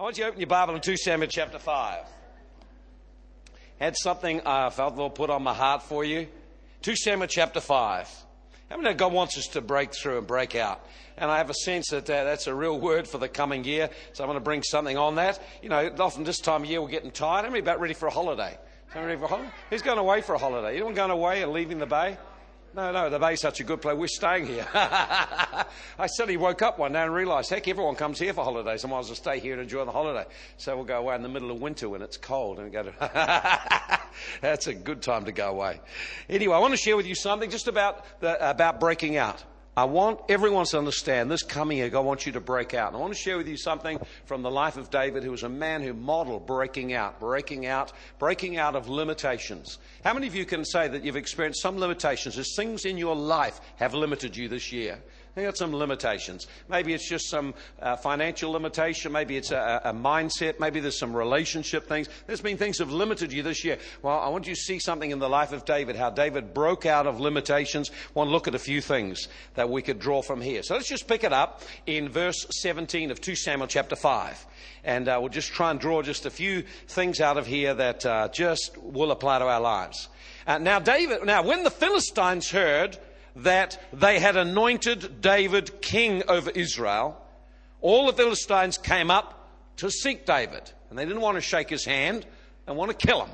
I want you to open your Bible in 2 Samuel chapter 5. Had something I felt the Lord put on my heart for you. 2 Samuel chapter 5. How many know God wants us to break through and break out? And I have a sense that uh, that's a real word for the coming year. So I'm going to bring something on that. You know, often this time of year we're getting tired. How many about ready for a holiday? Ready for a holiday? Who's going away for a holiday? Anyone going away and leaving the bay? No, no, the bay's such a good place. We're staying here. I suddenly woke up one day and realised, heck, everyone comes here for holidays. I might as well stay here and enjoy the holiday. So we'll go away in the middle of winter when it's cold and go to. That's a good time to go away. Anyway, I want to share with you something just about the, about breaking out. I want everyone to understand this coming year, I want you to break out. And I want to share with you something from the life of David, who was a man who modeled breaking out, breaking out, breaking out of limitations. How many of you can say that you've experienced some limitations? There's things in your life have limited you this year. They got some limitations. Maybe it's just some uh, financial limitation. Maybe it's a, a, mindset. Maybe there's some relationship things. There's been things have limited you this year. Well, I want you to see something in the life of David, how David broke out of limitations. I want to look at a few things that we could draw from here. So let's just pick it up in verse 17 of 2 Samuel chapter 5. And uh, we'll just try and draw just a few things out of here that uh, just will apply to our lives. Uh, now, David, now when the Philistines heard that they had anointed David king over Israel, all the Philistines came up to seek David. And they didn't want to shake his hand and want to kill him.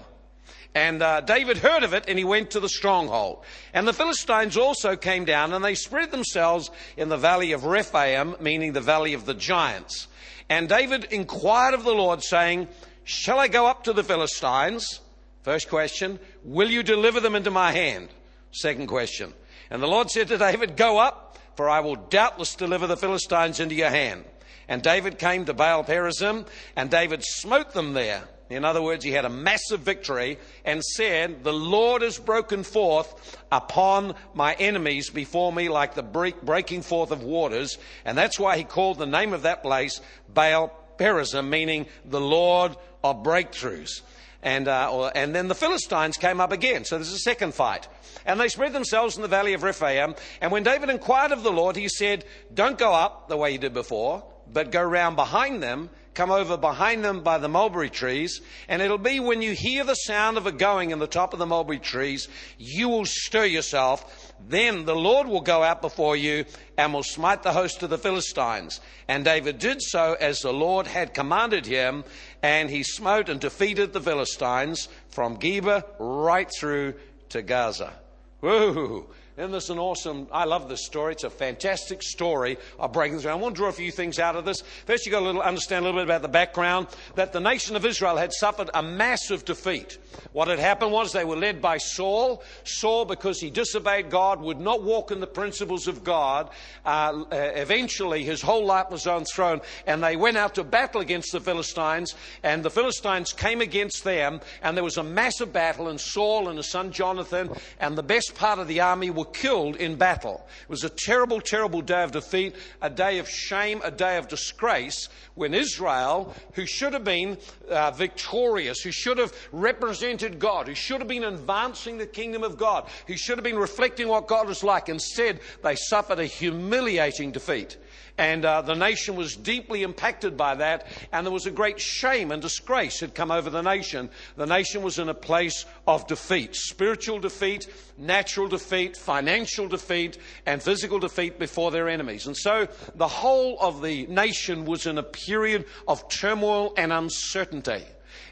And uh, David heard of it and he went to the stronghold. And the Philistines also came down and they spread themselves in the valley of Rephaim, meaning the valley of the giants. And David inquired of the Lord, saying, Shall I go up to the Philistines? First question, will you deliver them into my hand? Second question, and the Lord said to David, Go up, for I will doubtless deliver the Philistines into your hand. And David came to Baal Perazim, and David smote them there. In other words, he had a massive victory and said, The Lord has broken forth upon my enemies before me like the breaking forth of waters. And that's why he called the name of that place Baal Perazim, meaning the Lord of breakthroughs. And, uh, and then the Philistines came up again. So there's a second fight. And they spread themselves in the valley of Rephaim. And when David inquired of the Lord, he said, Don't go up the way you did before, but go round behind them, come over behind them by the mulberry trees. And it'll be when you hear the sound of a going in the top of the mulberry trees, you will stir yourself. Then the Lord will go out before you and will smite the host of the Philistines. And David did so as the Lord had commanded him, and he smote and defeated the Philistines from Geba right through to Gaza. Whoa. Isn't this an awesome? I love this story. It's a fantastic story of breaking through. I want to draw a few things out of this. First, you've got to understand a little bit about the background that the nation of Israel had suffered a massive defeat. What had happened was they were led by Saul. Saul, because he disobeyed God, would not walk in the principles of God. Uh, uh eventually, his whole life was overthrown, and they went out to battle against the Philistines, and the Philistines came against them, and there was a massive battle, and Saul and his son Jonathan and the best part of the army were killed in battle. It was a terrible, terrible day of defeat, a day of shame, a day of disgrace when Israel, who should have been uh, victorious, who should have represented God, who should have been advancing the kingdom of God, who should have been reflecting what God was like, instead they suffered a humiliating defeat. And uh, the nation was deeply impacted by that, and there was a great shame and disgrace had come over the nation. The nation was in a place of defeat spiritual defeat, natural defeat, financial defeat, and physical defeat before their enemies. And so the whole of the nation was in a period of turmoil and uncertainty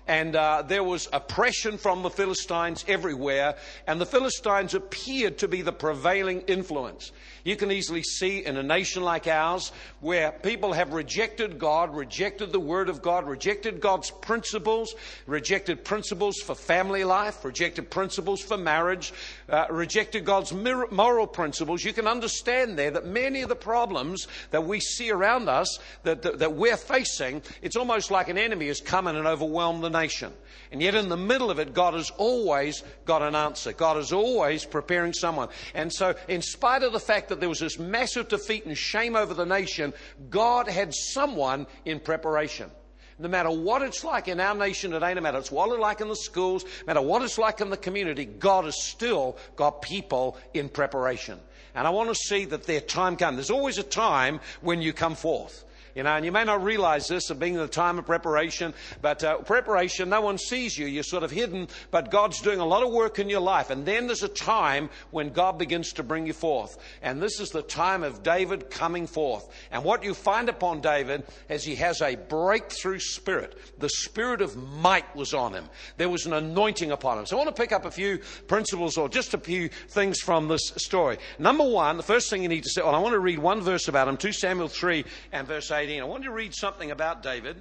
and uh, there was oppression from the Philistines everywhere, and the Philistines appeared to be the prevailing influence. You can easily see in a nation like ours where people have rejected God, rejected the Word of God, rejected God's principles, rejected principles for family life, rejected principles for marriage, uh, rejected God's moral principles. You can understand there that many of the problems that we see around us that, that, that we're facing, it's almost like an enemy has come in and overwhelmed the nation. And yet, in the middle of it, God has always got an answer. God is always preparing someone. And so, in spite of the fact that there was this massive defeat and shame over the nation, God had someone in preparation. No matter what it's like in our nation today, no matter what it's like in the schools, no matter what it's like in the community, God has still got people in preparation. And I want to see that their time comes. There's always a time when you come forth. You know, and you may not realize this of being in the time of preparation, but uh, preparation, no one sees you. You're sort of hidden, but God's doing a lot of work in your life. And then there's a time when God begins to bring you forth. And this is the time of David coming forth. And what you find upon David is he has a breakthrough spirit. The spirit of might was on him. There was an anointing upon him. So I want to pick up a few principles or just a few things from this story. Number one, the first thing you need to say, well, I want to read one verse about him, 2 Samuel 3 and verse 18. I want you to read something about David.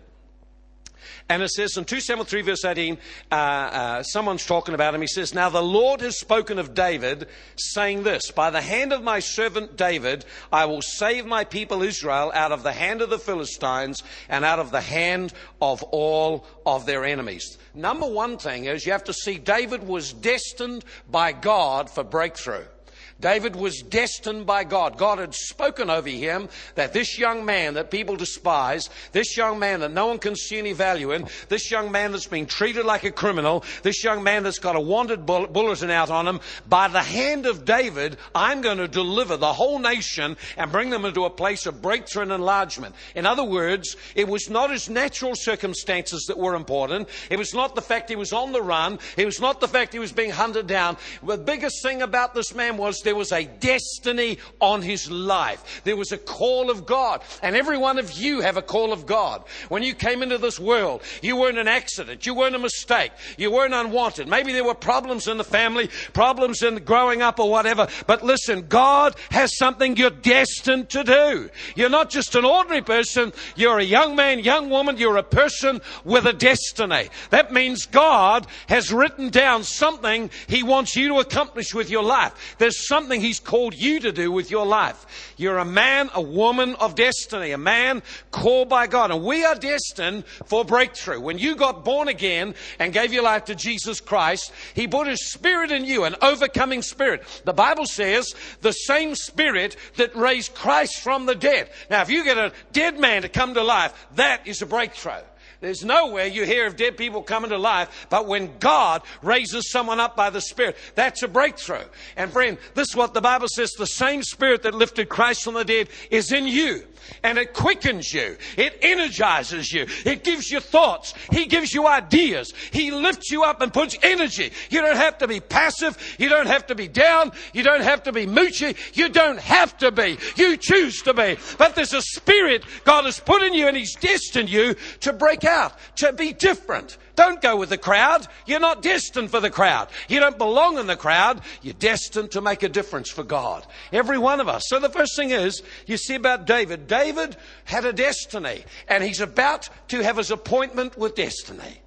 And it says in 2 Samuel 3, verse 18, uh, uh, someone's talking about him. He says, Now the Lord has spoken of David, saying this By the hand of my servant David, I will save my people Israel out of the hand of the Philistines and out of the hand of all of their enemies. Number one thing is you have to see David was destined by God for breakthrough. David was destined by God. God had spoken over him that this young man that people despise, this young man that no one can see any value in, this young man that's been treated like a criminal, this young man that's got a wanted bulletin out on him, by the hand of David, I'm going to deliver the whole nation and bring them into a place of breakthrough and enlargement. In other words, it was not his natural circumstances that were important. It was not the fact he was on the run. It was not the fact he was being hunted down. The biggest thing about this man was there was a destiny on his life. There was a call of God. And every one of you have a call of God. When you came into this world, you weren't an accident. You weren't a mistake. You weren't unwanted. Maybe there were problems in the family, problems in growing up or whatever. But listen, God has something you're destined to do. You're not just an ordinary person. You're a young man, young woman. You're a person with a destiny. That means God has written down something He wants you to accomplish with your life. There's something He's called you to do with your life. You're a man, a woman of destiny, a man called by God. And we are destined for breakthrough. When you got born again and gave your life to Jesus Christ, He put His Spirit in you, an overcoming spirit. The Bible says the same Spirit that raised Christ from the dead. Now, if you get a dead man to come to life, that is a breakthrough. There's nowhere you hear of dead people coming to life, but when God raises someone up by the Spirit, that's a breakthrough. And friend, this is what the Bible says the same Spirit that lifted Christ from the dead is in you and it quickens you. It energizes you. It gives you thoughts. He gives you ideas. He lifts you up and puts energy. You don't have to be passive. You don't have to be down. You don't have to be moochy. You don't have to be. You choose to be. But there's a spirit God has put in you and He's destined you to break out, to be different. Don't go with the crowd. You're not destined for the crowd. You don't belong in the crowd. You're destined to make a difference for God. Every one of us. So the first thing is, you see about David. David had a destiny, and he's about to have his appointment with destiny.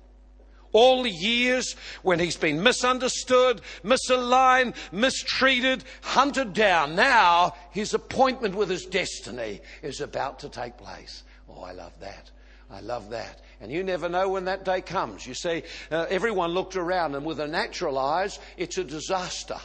All the years when he's been misunderstood, misaligned, mistreated, hunted down. Now his appointment with his destiny is about to take place. Oh, I love that. I love that. And you never know when that day comes. You see, uh, everyone looked around, and with the natural eyes, it's a disaster.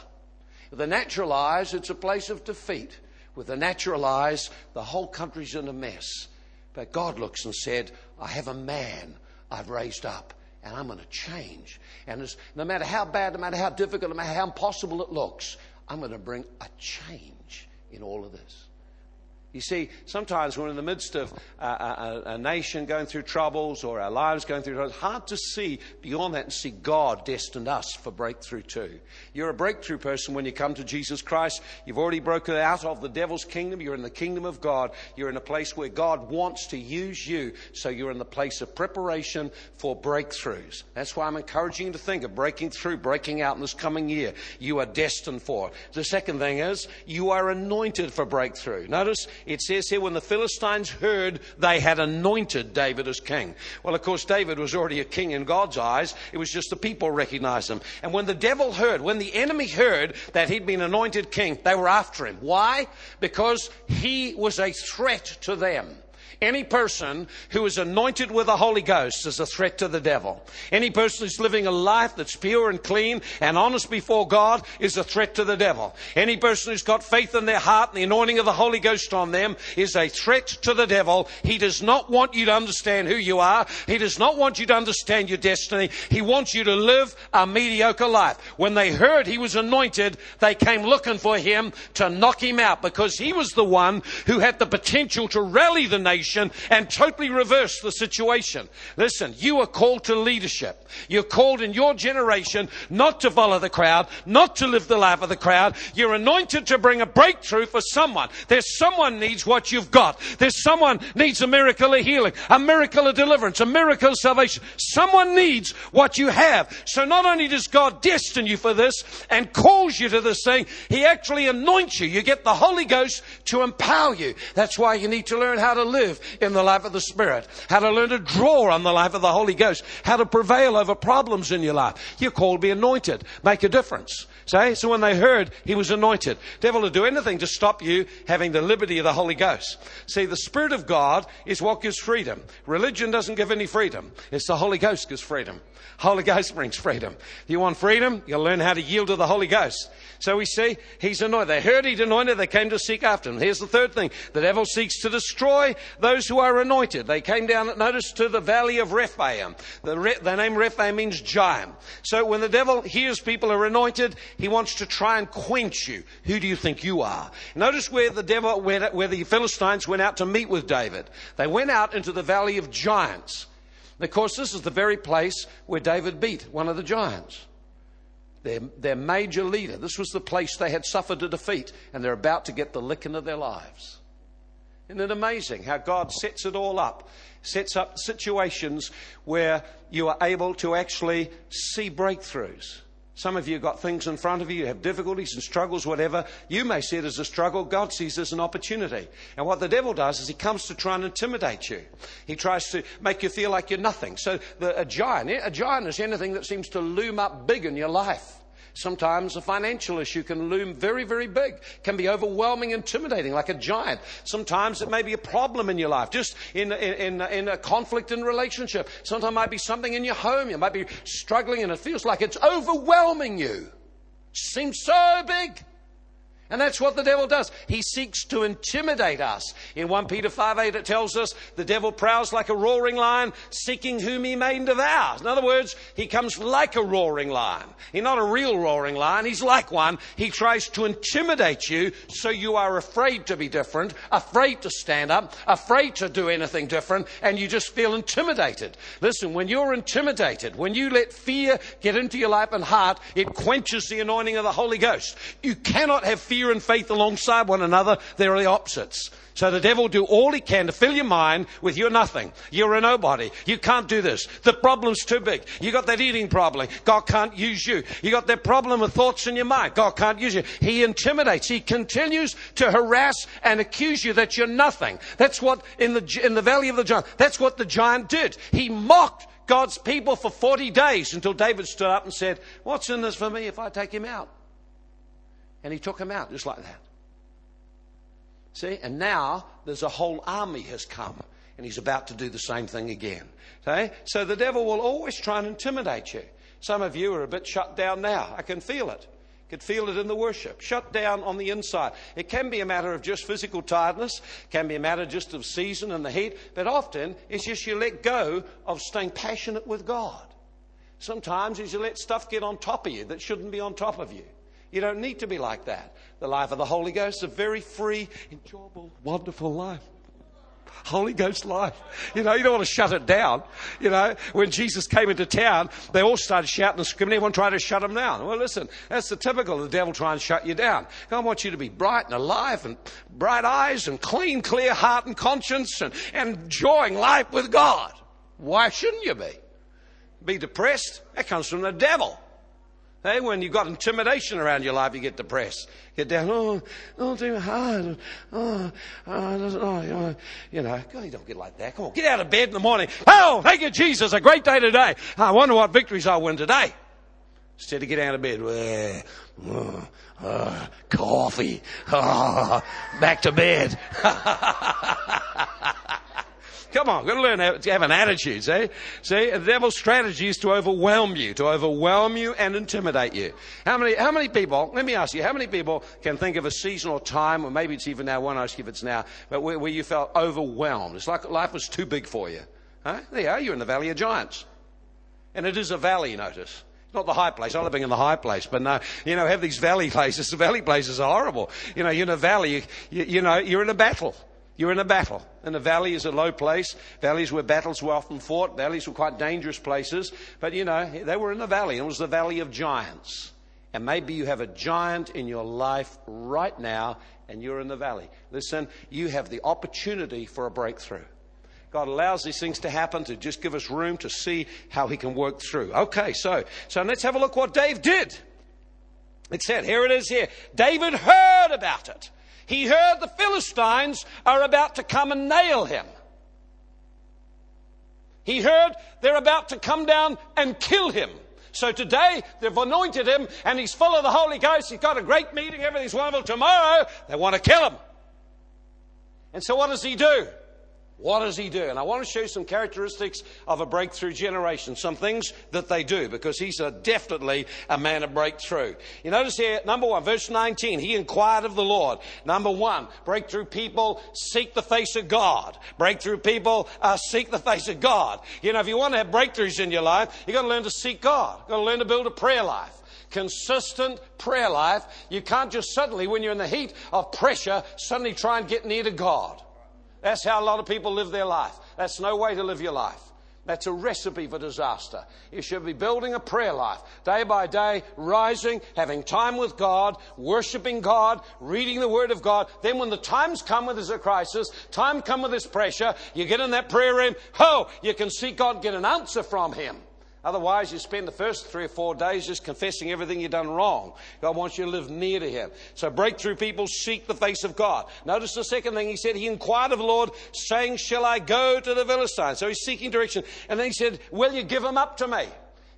With the natural eyes, it's a place of defeat. With the natural eyes, the whole country's in a mess. But God looks and said, I have a man I've raised up, and I'm going to change. And no matter how bad, no matter how difficult, no matter how impossible it looks, I'm going to bring a change in all of this. You see, sometimes we're in the midst of a, a, a, nation going through troubles or our lives going through troubles. It's hard to see beyond that and see God destined us for breakthrough too. You're a breakthrough person when you come to Jesus Christ. You've already broken out of the devil's kingdom. You're in the kingdom of God. You're in a place where God wants to use you. So you're in the place of preparation for breakthroughs. That's why I'm encouraging you to think of breaking through, breaking out in this coming year. You are destined for. The second thing is you are anointed for breakthrough. Notice it says here, when the Philistines heard, they had anointed David as king. Well, of course, David was already a king in God's eyes. It was just the people recognized him. And when the devil heard, when the enemy heard that he'd been anointed king, they were after him. Why? Because he was a threat to them. Any person who is anointed with the Holy Ghost is a threat to the devil. Any person who's living a life that's pure and clean and honest before God is a threat to the devil. Any person who's got faith in their heart and the anointing of the Holy Ghost on them is a threat to the devil. He does not want you to understand who you are. He does not want you to understand your destiny. He wants you to live a mediocre life. When they heard he was anointed, they came looking for him to knock him out because he was the one who had the potential to rally the nation and totally reverse the situation. Listen, you are called to leadership. You're called in your generation not to follow the crowd, not to live the life of the crowd. You're anointed to bring a breakthrough for someone. There's someone needs what you've got. There's someone needs a miracle of healing, a miracle of deliverance, a miracle of salvation. Someone needs what you have. So not only does God destine you for this and calls you to this thing, He actually anoints you. You get the Holy Ghost to empower you. That's why you need to learn how to live in the life of the Spirit, how to learn to draw on the life of the Holy Ghost, how to prevail over problems in your life. You're called to be anointed. Make a difference. Say, so when they heard he was anointed, devil will do anything to stop you having the liberty of the Holy Ghost. See, the Spirit of God is what gives freedom. Religion doesn't give any freedom. It's the Holy Ghost gives freedom. Holy Ghost brings freedom. You want freedom? You'll learn how to yield to the Holy Ghost. So we see he's anointed. They heard he'd anointed, they came to seek after him. Here's the third thing. The devil seeks to destroy those who are anointed. They came down, notice, to the valley of Rephaim. The, the name Rephaim means giant. So when the devil hears people are anointed, he wants to try and quench you. Who do you think you are? Notice where the devil, where, where the Philistines went out to meet with David. They went out into the valley of giants. And of course, this is the very place where David beat one of the giants their, their major leader. This was the place they had suffered a defeat, and they're about to get the licking of their lives. Isn't it amazing how God sets it all up? Sets up situations where you are able to actually see breakthroughs. Some of you have got things in front of you, you have difficulties and struggles, whatever. You may see it as a struggle. God sees it as an opportunity. And what the devil does is he comes to try and intimidate you. He tries to make you feel like you're nothing. So the, a giant, a giant is anything that seems to loom up big in your life. Sometimes a financial issue can loom very, very big, can be overwhelming, intimidating, like a giant. Sometimes it may be a problem in your life, just in, in, in, a conflict in relationship. Sometimes it might be something in your home. You might be struggling and it feels like it's overwhelming you. Seems so big. And that's what the devil does. He seeks to intimidate us. In 1 Peter 5 8, it tells us the devil prowls like a roaring lion, seeking whom he may devour. In other words, he comes like a roaring lion. He's not a real roaring lion, he's like one. He tries to intimidate you so you are afraid to be different, afraid to stand up, afraid to do anything different, and you just feel intimidated. Listen, when you're intimidated, when you let fear get into your life and heart, it quenches the anointing of the Holy Ghost. You cannot have fear fear and faith alongside one another, they're the opposites. So the devil will do all he can to fill your mind with you're nothing. You're a nobody. You can't do this. The problem's too big. You got that eating problem. God can't use you. You got that problem with thoughts in your mind. God can't use you. He intimidates. He continues to harass and accuse you that you're nothing. That's what in the, in the valley of the giant, that's what the giant did. He mocked God's people for 40 days until David stood up and said, what's in this for me if I take him out? And he took him out just like that. See? And now there's a whole army has come. And he's about to do the same thing again. See? So the devil will always try and intimidate you. Some of you are a bit shut down now. I can feel it. I Could feel it in the worship. Shut down on the inside. It can be a matter of just physical tiredness, can be a matter just of season and the heat, but often it's just you let go of staying passionate with God. Sometimes it's you let stuff get on top of you that shouldn't be on top of you. You don't need to be like that. The life of the Holy Ghost is a very free, enjoyable, wonderful life. Holy Ghost life. You know, you don't want to shut it down. You know, when Jesus came into town, they all started shouting and screaming. Everyone tried to shut him down. Well, listen, that's the typical the devil trying to shut you down. I want you to be bright and alive and bright eyes and clean, clear heart and conscience and, and enjoying life with God. Why shouldn't you be? Be depressed? That comes from the devil. Hey, when you've got intimidation around your life, you get depressed. Get down, oh, oh, too oh, hard. Oh, oh, oh, you know, God, you don't get like that. Come on, get out of bed in the morning. Oh, thank you, Jesus, a great day today. I wonder what victories I'll win today. Instead of get out of bed, oh, oh, coffee, oh, back to bed. Come on, got to learn how to have an attitude, see? See, the devil's strategy is to overwhelm you, to overwhelm you and intimidate you. How many, how many people, let me ask you, how many people can think of a season or time, or maybe it's even now, one ask if it's now, but where, where you felt overwhelmed? It's like life was too big for you. Huh? There you are, you're in the Valley of Giants. And it is a valley, notice not the high place. I'm living in the high place, but no, you know, have these valley places. The valley places are horrible. You know, you're in a valley. You, you know, you're in a battle. You're in a battle. And a valley is a low place. Valleys where battles were often fought. Valleys were quite dangerous places. But you know, they were in a valley. It was the valley of giants. And maybe you have a giant in your life right now and you're in the valley. Listen, you have the opportunity for a breakthrough. God allows these things to happen to just give us room to see how He can work through. Okay, so, so let's have a look what Dave did. It said, here it is here. David heard about it. He heard the Philistines are about to come and nail him. He heard they're about to come down and kill him. So today they've anointed him and he's full of the Holy Ghost. He's got a great meeting. Everything's wonderful. Tomorrow they want to kill him. And so what does he do? What does he do? And I want to show you some characteristics of a breakthrough generation, some things that they do, because he's a, definitely a man of breakthrough. You notice here, number one, verse 19, he inquired of the Lord. Number one, breakthrough people seek the face of God. Breakthrough people uh, seek the face of God. You know, if you want to have breakthroughs in your life, you've got to learn to seek God. You've got to learn to build a prayer life consistent prayer life. You can't just suddenly, when you're in the heat of pressure, suddenly try and get near to God. That's how a lot of people live their life. That's no way to live your life. That's a recipe for disaster. You should be building a prayer life, day by day, rising, having time with God, worshiping God, reading the Word of God. Then when the times come with this crisis, time come with this pressure, you get in that prayer room, ho, you can see God get an answer from Him. Otherwise, you spend the first three or four days just confessing everything you've done wrong. God wants you to live near to Him. So breakthrough people seek the face of God. Notice the second thing he said, he inquired of the Lord, saying, Shall I go to the Philistines? So he's seeking direction. And then he said, Will you give them up to me?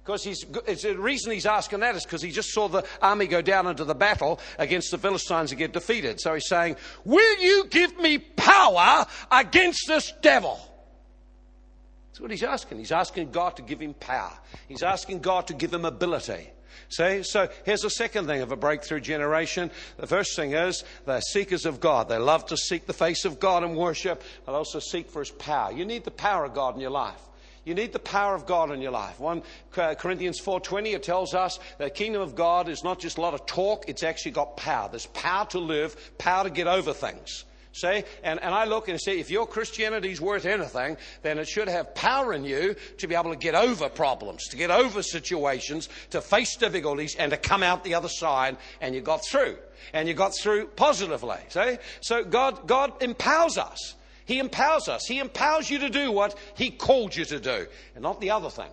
Because he's, the reason he's asking that is because he just saw the army go down into the battle against the Philistines and get defeated. So he's saying, Will you give me power against this devil? That's what he's asking. He's asking God to give him power. He's asking God to give him ability. See? So here's the second thing of a breakthrough generation. The first thing is they're seekers of God. They love to seek the face of God and worship, but also seek for his power. You need the power of God in your life. You need the power of God in your life. 1 uh, Corinthians 4.20, it tells us the kingdom of God is not just a lot of talk, it's actually got power. There's power to live, power to get over things. See? And, and I look and say, if your Christianity is worth anything, then it should have power in you to be able to get over problems, to get over situations, to face difficulties, and to come out the other side, and you got through. And you got through positively. See? So God, God empowers us. He empowers us. He empowers you to do what He called you to do, and not the other things.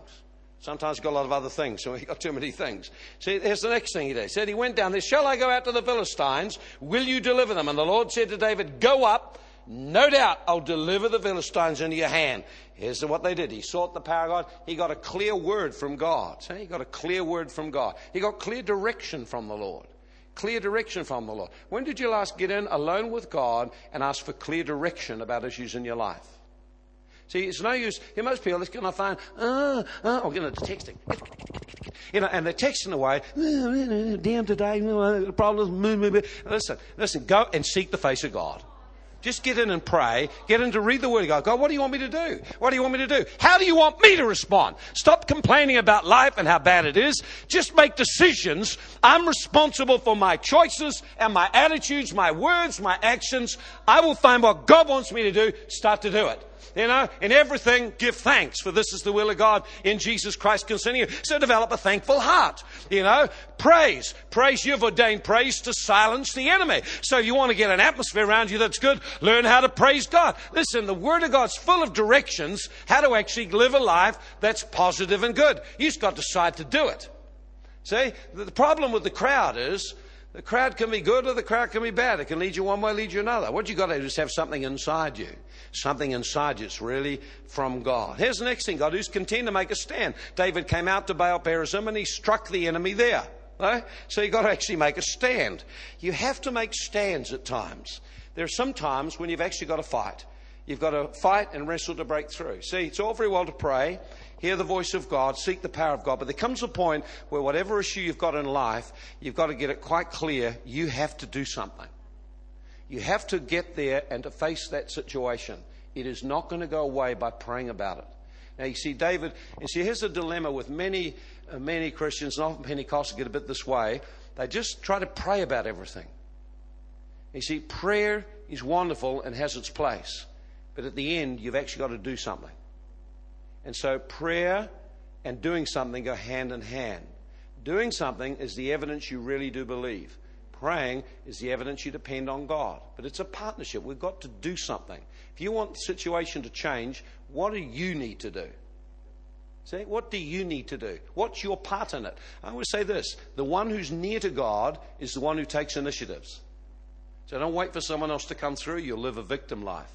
Sometimes got a lot of other things, so he got too many things. See, here's the next thing he did. He said he went down there, Shall I go out to the Philistines? Will you deliver them? And the Lord said to David, Go up. No doubt I'll deliver the Philistines into your hand. Here's what they did. He sought the power of God. He got a clear word from God. See? He got a clear word from God. He got clear direction from the Lord. Clear direction from the Lord. When did you last get in alone with God and ask for clear direction about issues in your life? See, it's no use. You most people, it's going to find, uh, uh, or going to texting. You know, and they're texting away, damn today, problems. Listen, listen, go and seek the face of God. Just get in and pray. Get in to read the Word of God. God, what do you want me to do? What do you want me to do? How do you want me to respond? Stop complaining about life and how bad it is. Just make decisions. I'm responsible for my choices and my attitudes, my words, my actions. I will find what God wants me to do, start to do it. You know, in everything, give thanks, for this is the will of God in Jesus Christ concerning you. So develop a thankful heart. You know, praise. Praise, you've ordained praise to silence the enemy. So if you want to get an atmosphere around you that's good, learn how to praise God. Listen, the Word of God's full of directions how to actually live a life that's positive and good. You just got to decide to do it. See, the problem with the crowd is the crowd can be good or the crowd can be bad. It can lead you one way, lead you another. What you got to do is have something inside you. Something inside you that's really from God. Here's the next thing. God who's content to make a stand. David came out to Baal Perazim and he struck the enemy there. Right? So you've got to actually make a stand. You have to make stands at times. There are some times when you've actually got to fight. You've got to fight and wrestle to break through. See, it's all very well to pray hear the voice of God, seek the power of God. But there comes a point where whatever issue you've got in life, you've got to get it quite clear. You have to do something. You have to get there and to face that situation. It is not going to go away by praying about it. Now, you see, David, and see, here's a dilemma with many, uh, many Christians, and often Pentecostals get a bit this way. They just try to pray about everything. You see, prayer is wonderful and has its place. But at the end, you've actually got to do something. And so prayer and doing something go hand in hand. Doing something is the evidence you really do believe. Praying is the evidence you depend on God. But it's a partnership. We've got to do something. If you want the situation to change, what do you need to do? See, what do you need to do? What's your part in it? I always say this the one who's near to God is the one who takes initiatives. So don't wait for someone else to come through. You'll live a victim life.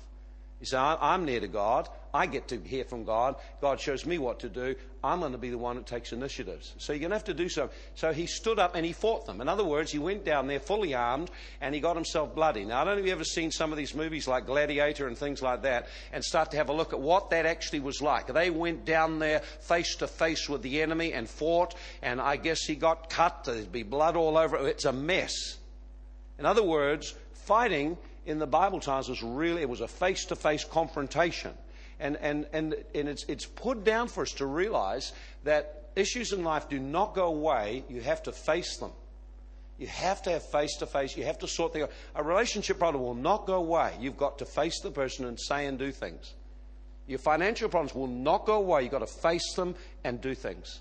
You say, I'm near to God. I get to hear from God. God shows me what to do. I'm going to be the one that takes initiatives. So you're going to have to do something. So he stood up and he fought them. In other words, he went down there fully armed and he got himself bloody. Now, I don't know if you've ever seen some of these movies like Gladiator and things like that and start to have a look at what that actually was like. They went down there face to face with the enemy and fought, and I guess he got cut. There'd be blood all over. It's a mess. In other words, fighting in the Bible times was really, it was a face to face confrontation. And, and, and, and it's, it's put down for us to realize that issues in life do not go away. You have to face them. You have to have face to face. You have to sort things out. A relationship problem will not go away. You've got to face the person and say and do things. Your financial problems will not go away. You've got to face them and do things.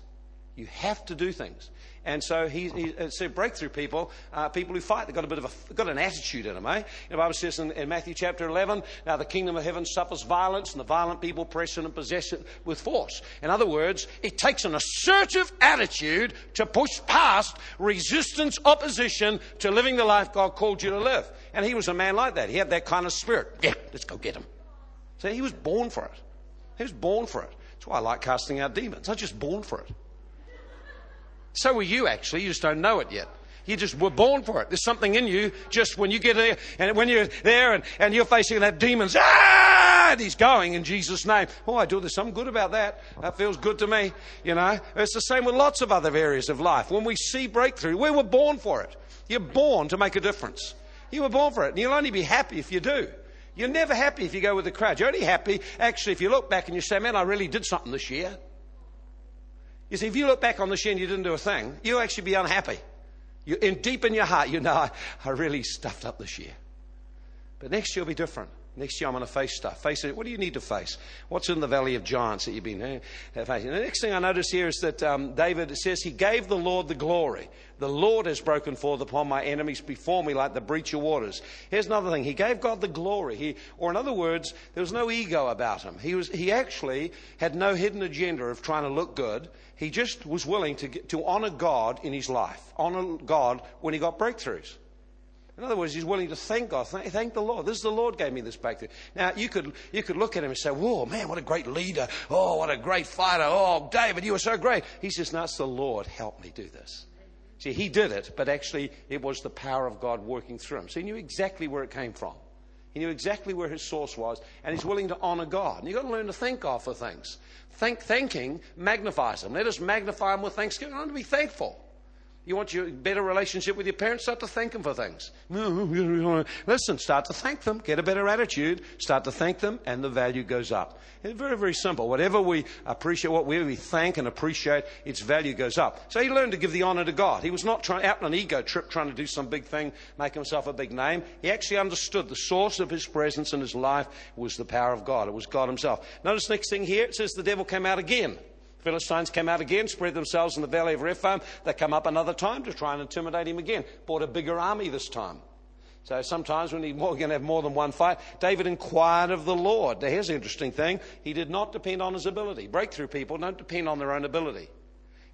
You have to do things. And so he, he said breakthrough people, uh, people who fight, they've got a bit of a, got an attitude in them, eh? The Bible says in, in, Matthew chapter 11, now the kingdom of heaven suffers violence and the violent people press in and possess it with force. In other words, it takes an assertive attitude to push past resistance, opposition to living the life God called you to live. And he was a man like that. He had that kind of spirit. Yeah, let's go get him. So he was born for it. He was born for it. That's why I like casting out demons. I was just born for it. So were you actually, you just don't know it yet. You just were born for it. There's something in you just when you get there and when you're there and, and you're facing that demons, ah, and he's going in Jesus' name. Oh, I do. There's something good about that. That feels good to me. You know, it's the same with lots of other areas of life. When we see breakthrough, we were born for it. You're born to make a difference. You were born for it. And you'll only be happy if you do. You're never happy if you go with the crowd. You're only happy, actually, if you look back and you say, man, I really did something this year. You see, if you look back on this year and you didn't do a thing, you'll actually be unhappy. You, in deep in your heart, you know, I, I really stuffed up this year. But next year will be different. Next year I'm going to face stuff. Face it. What do you need to face? What's in the valley of giants that you've been uh, facing? The next thing I notice here is that um, David says he gave the Lord the glory. The Lord has broken forth upon my enemies before me like the breach of waters. Here's another thing. He gave God the glory. He, or in other words, there was no ego about him. He was, he actually had no hidden agenda of trying to look good. He just was willing to, to honor God in his life. Honor God when he got breakthroughs. In other words, he's willing to thank God. Thank, thank, the Lord. This is the Lord gave me this breakthrough. Now, you could, you could look at him and say, whoa, man, what a great leader. Oh, what a great fighter. Oh, David, you were so great. He says, no, it's the Lord. Help me do this. See, he did it, but actually it was the power of God working through him. So he knew exactly where it came from. He knew exactly where his source was, and he's willing to honor God. And you've got to learn to thank God for things. Thank, thanking magnifies them. Let us magnify them with thanksgiving. I want to be thankful. You want your better relationship with your parents? Start to thank them for things. Listen, start to thank them. Get a better attitude. Start to thank them, and the value goes up. It's very, very simple. Whatever we appreciate, what we thank and appreciate, its value goes up. So he learned to give the honor to God. He was not trying, out on an ego trip trying to do some big thing, make himself a big name. He actually understood the source of his presence in his life was the power of God. It was God himself. Notice next thing here, it says the devil came out again. Philistines came out again, spread themselves in the valley of Rephaim. They come up another time to try and intimidate him again. Brought a bigger army this time. So sometimes when you're going to have more than one fight, David inquired of the Lord. Now here's the interesting thing. He did not depend on his ability. Breakthrough people don't depend on their own ability.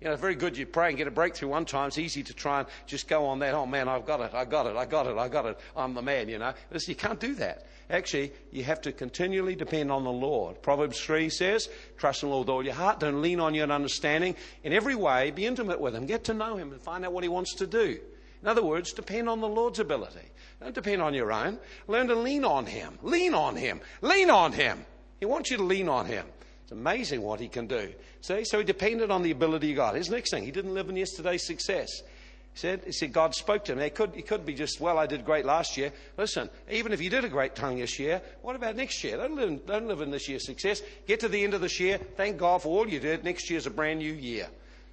You know, it's very good you pray and get a breakthrough one time. It's easy to try and just go on that. Oh man, I've got it, I got it, I got it, I got it. I'm the man, you know. Listen, you can't do that. Actually, you have to continually depend on the Lord. Proverbs 3 says, Trust in the Lord with all your heart. Don't lean on your understanding. In every way, be intimate with Him. Get to know Him and find out what He wants to do. In other words, depend on the Lord's ability. Don't depend on your own. Learn to lean on Him. Lean on Him. Lean on Him. He wants you to lean on Him. It's amazing what He can do. See? So He depended on the ability of God. His next thing, He didn't live in yesterday's success. He said, he said God spoke to him. It could, it could be just, well, I did great last year. Listen, even if you did a great tongue this year, what about next year? Don't live, in, don't live in this year's success. Get to the end of this year. Thank God for all you did. Next year's a brand new year.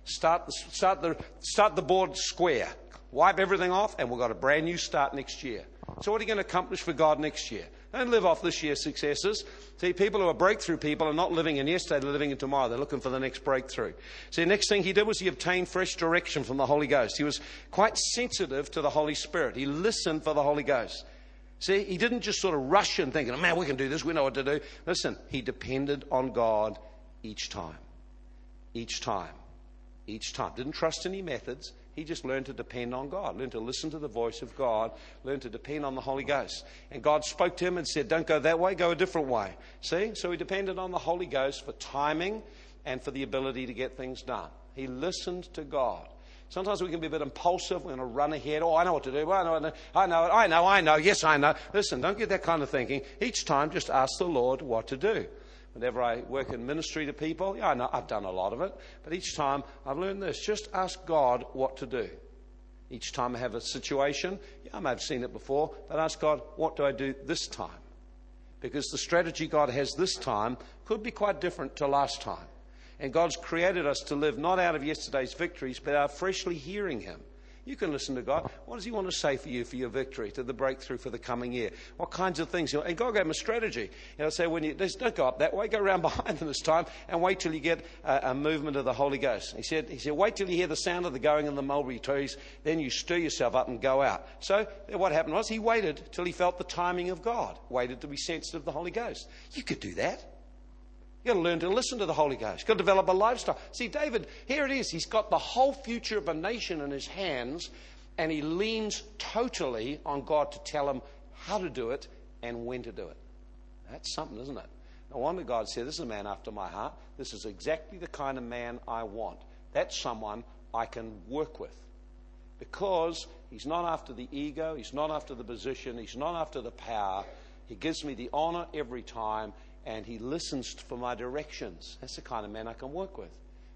Start, start, the, start the board square. wipe everything off, and we've got a brand new start next year. So, what are you going to accomplish for God next year? Don't live off this year's successes. See, people who are breakthrough people are not living in yesterday, they're living in tomorrow. They're looking for the next breakthrough. See, the next thing he did was he obtained fresh direction from the Holy Ghost. He was quite sensitive to the Holy Spirit. He listened for the Holy Ghost. See, he didn't just sort of rush in thinking, oh, man, we can do this, we know what to do. Listen, he depended on God each time. Each time. Each time. Didn't trust any methods. He just learned to depend on God, learned to listen to the voice of God, learned to depend on the Holy Ghost. And God spoke to him and said, Don't go that way, go a different way. See? So he depended on the Holy Ghost for timing and for the ability to get things done. He listened to God. Sometimes we can be a bit impulsive. We're going to run ahead. Oh, I know what to do. I know, I know, I know, I know. Yes, I know. Listen, don't get that kind of thinking. Each time, just ask the Lord what to do. Whenever I work in ministry to people, yeah, I know I've done a lot of it, but each time I've learned this just ask God what to do. Each time I have a situation, yeah, I may have seen it before, but ask God, what do I do this time? Because the strategy God has this time could be quite different to last time. And God's created us to live not out of yesterday's victories, but out of freshly hearing Him. You can listen to God. What does He want to say for you for your victory, to the breakthrough for the coming year? What kinds of things? And God gave him a strategy. You know, say when you don't go up that way, go around behind them this time, and wait till you get a, a movement of the Holy Ghost. He said, He said, wait till you hear the sound of the going in the mulberry trees, then you stir yourself up and go out. So what happened was he waited till he felt the timing of God, waited to be sensitive to the Holy Ghost. You could do that. You've got to learn to listen to the Holy Ghost. You've got to develop a lifestyle. See, David, here it is. He's got the whole future of a nation in his hands, and he leans totally on God to tell him how to do it and when to do it. That's something, isn't it? No wonder God said, This is a man after my heart. This is exactly the kind of man I want. That's someone I can work with. Because he's not after the ego, he's not after the position, he's not after the power. He gives me the honor every time, and he listens for my directions. That's the kind of man I can work with.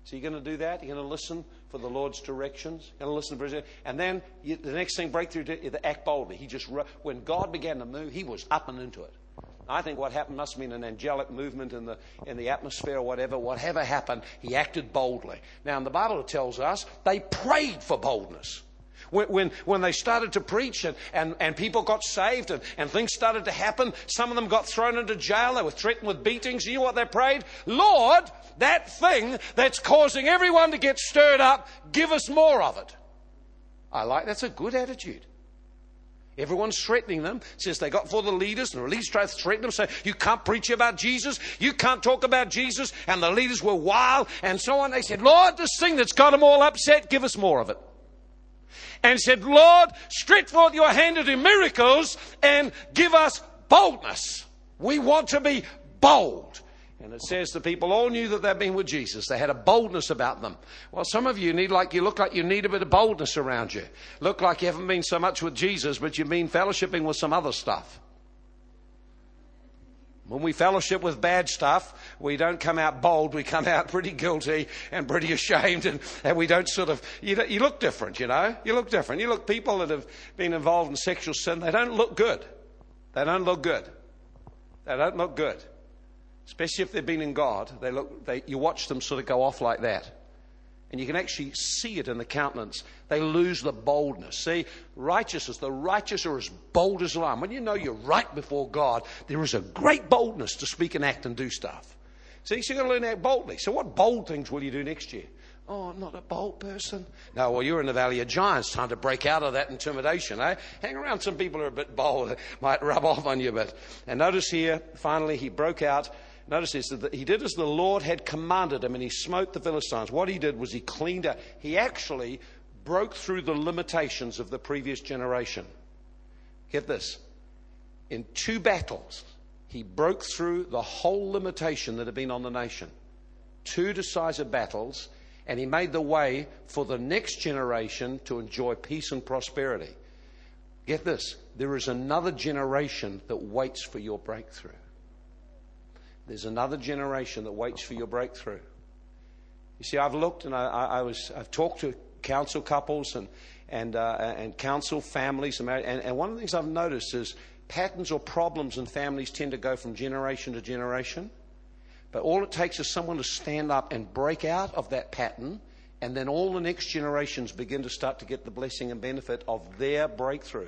So you're going to do that. You're going to listen for the Lord's directions. You're going to listen for His, and then you, the next thing, breakthrough, to, act boldly. He just when God began to move, he was up and into it. I think what happened must have been an angelic movement in the, in the atmosphere or whatever. Whatever happened, he acted boldly. Now, in the Bible, it tells us they prayed for boldness. When, when, when they started to preach and, and, and people got saved and, and things started to happen, some of them got thrown into jail. They were threatened with beatings. You know what they prayed? Lord, that thing that's causing everyone to get stirred up, give us more of it. I like that's a good attitude. Everyone's threatening them since they got for the leaders, and the leaders tried to threaten them, say, You can't preach about Jesus, you can't talk about Jesus, and the leaders were wild and so on. They said, Lord, this thing that's got them all upset, give us more of it and said, Lord, stretch forth your hand to do miracles and give us boldness. We want to be bold. And it says the people all knew that they'd been with Jesus. They had a boldness about them. Well, some of you need like you look like you need a bit of boldness around you. Look like you haven't been so much with Jesus, but you've been fellowshipping with some other stuff. When we fellowship with bad stuff, we don't come out bold. We come out pretty guilty and pretty ashamed, and, and we don't sort of. You, you look different, you know. You look different. You look people that have been involved in sexual sin. They don't look good. They don't look good. They don't look good, especially if they've been in God. They look. They, you watch them sort of go off like that and you can actually see it in the countenance. They lose the boldness. See, righteousness, the righteous are as bold as a. When you know you're right before God, there is a great boldness to speak and act and do stuff. See, so you've got to learn to act boldly. So, what bold things will you do next year? Oh, I'm not a bold person. No, well, you're in the Valley of Giants. Time to break out of that intimidation, eh? Hang around some people who are a bit bold. Might rub off on you a bit. And notice here, finally, he broke out Notice this that he did as the Lord had commanded him and he smote the Philistines. What he did was he cleaned up. He actually broke through the limitations of the previous generation. Get this. In two battles, he broke through the whole limitation that had been on the nation. Two decisive battles, and he made the way for the next generation to enjoy peace and prosperity. Get this there is another generation that waits for your breakthrough. There's another generation that waits for your breakthrough. You see, I've looked and I, I was, I've talked to counsel couples and, and, uh, and families, and, and one of the things I've noticed is patterns or problems in families tend to go from generation to generation. But all it takes is someone to stand up and break out of that pattern And then all the next generations begin to start to get the blessing and benefit of their breakthrough.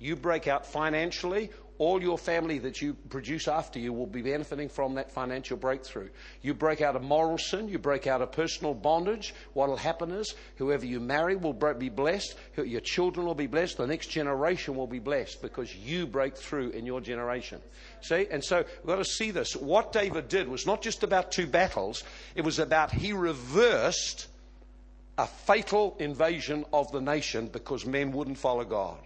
You break out financially, all your family that you produce after you will be benefiting from that financial breakthrough. You break out of moral sin, you break out of personal bondage. What will happen is whoever you marry will be blessed, your children will be blessed, the next generation will be blessed because you break through in your generation. See? And so we've got to see this. What David did was not just about two battles, it was about he reversed a fatal invasion of the nation because men wouldn't follow God.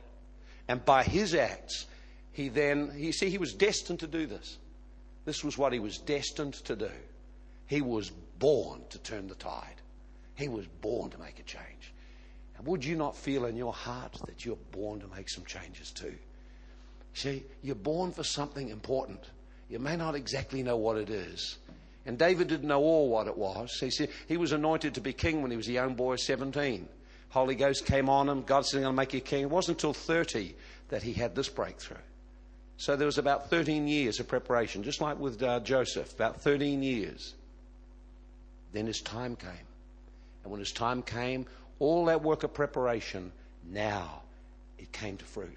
And by his acts, he then, you see, he was destined to do this. This was what he was destined to do. He was born to turn the tide. He was born to make a change. And would you not feel in your heart that you're born to make some changes too? See, you're born for something important. You may not exactly know what it is. And David didn't know all what it was. He said he was anointed to be king when he was a young boy, 17. Holy Ghost came on him. God said, I'm going to make you king. It wasn't until 30 that he had this breakthrough. So there was about 13 years of preparation, just like with uh, Joseph, about 13 years. Then his time came. And when his time came, all that work of preparation, now it came to fruit.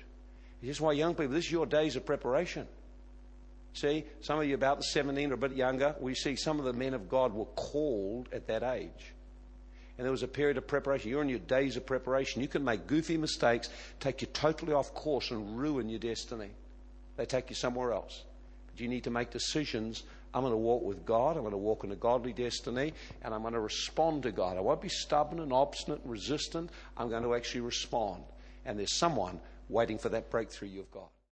This is why young people, this is your days of preparation. See, some of you about the 17 or a bit younger, we see some of the men of God were called at that age. And there was a period of preparation. You're in your days of preparation. You can make goofy mistakes, take you totally off course, and ruin your destiny. They take you somewhere else. But you need to make decisions. I'm going to walk with God. I'm going to walk in a godly destiny, and I'm going to respond to God. I won't be stubborn and obstinate and resistant. I'm going to actually respond. And there's someone waiting for that breakthrough you've got.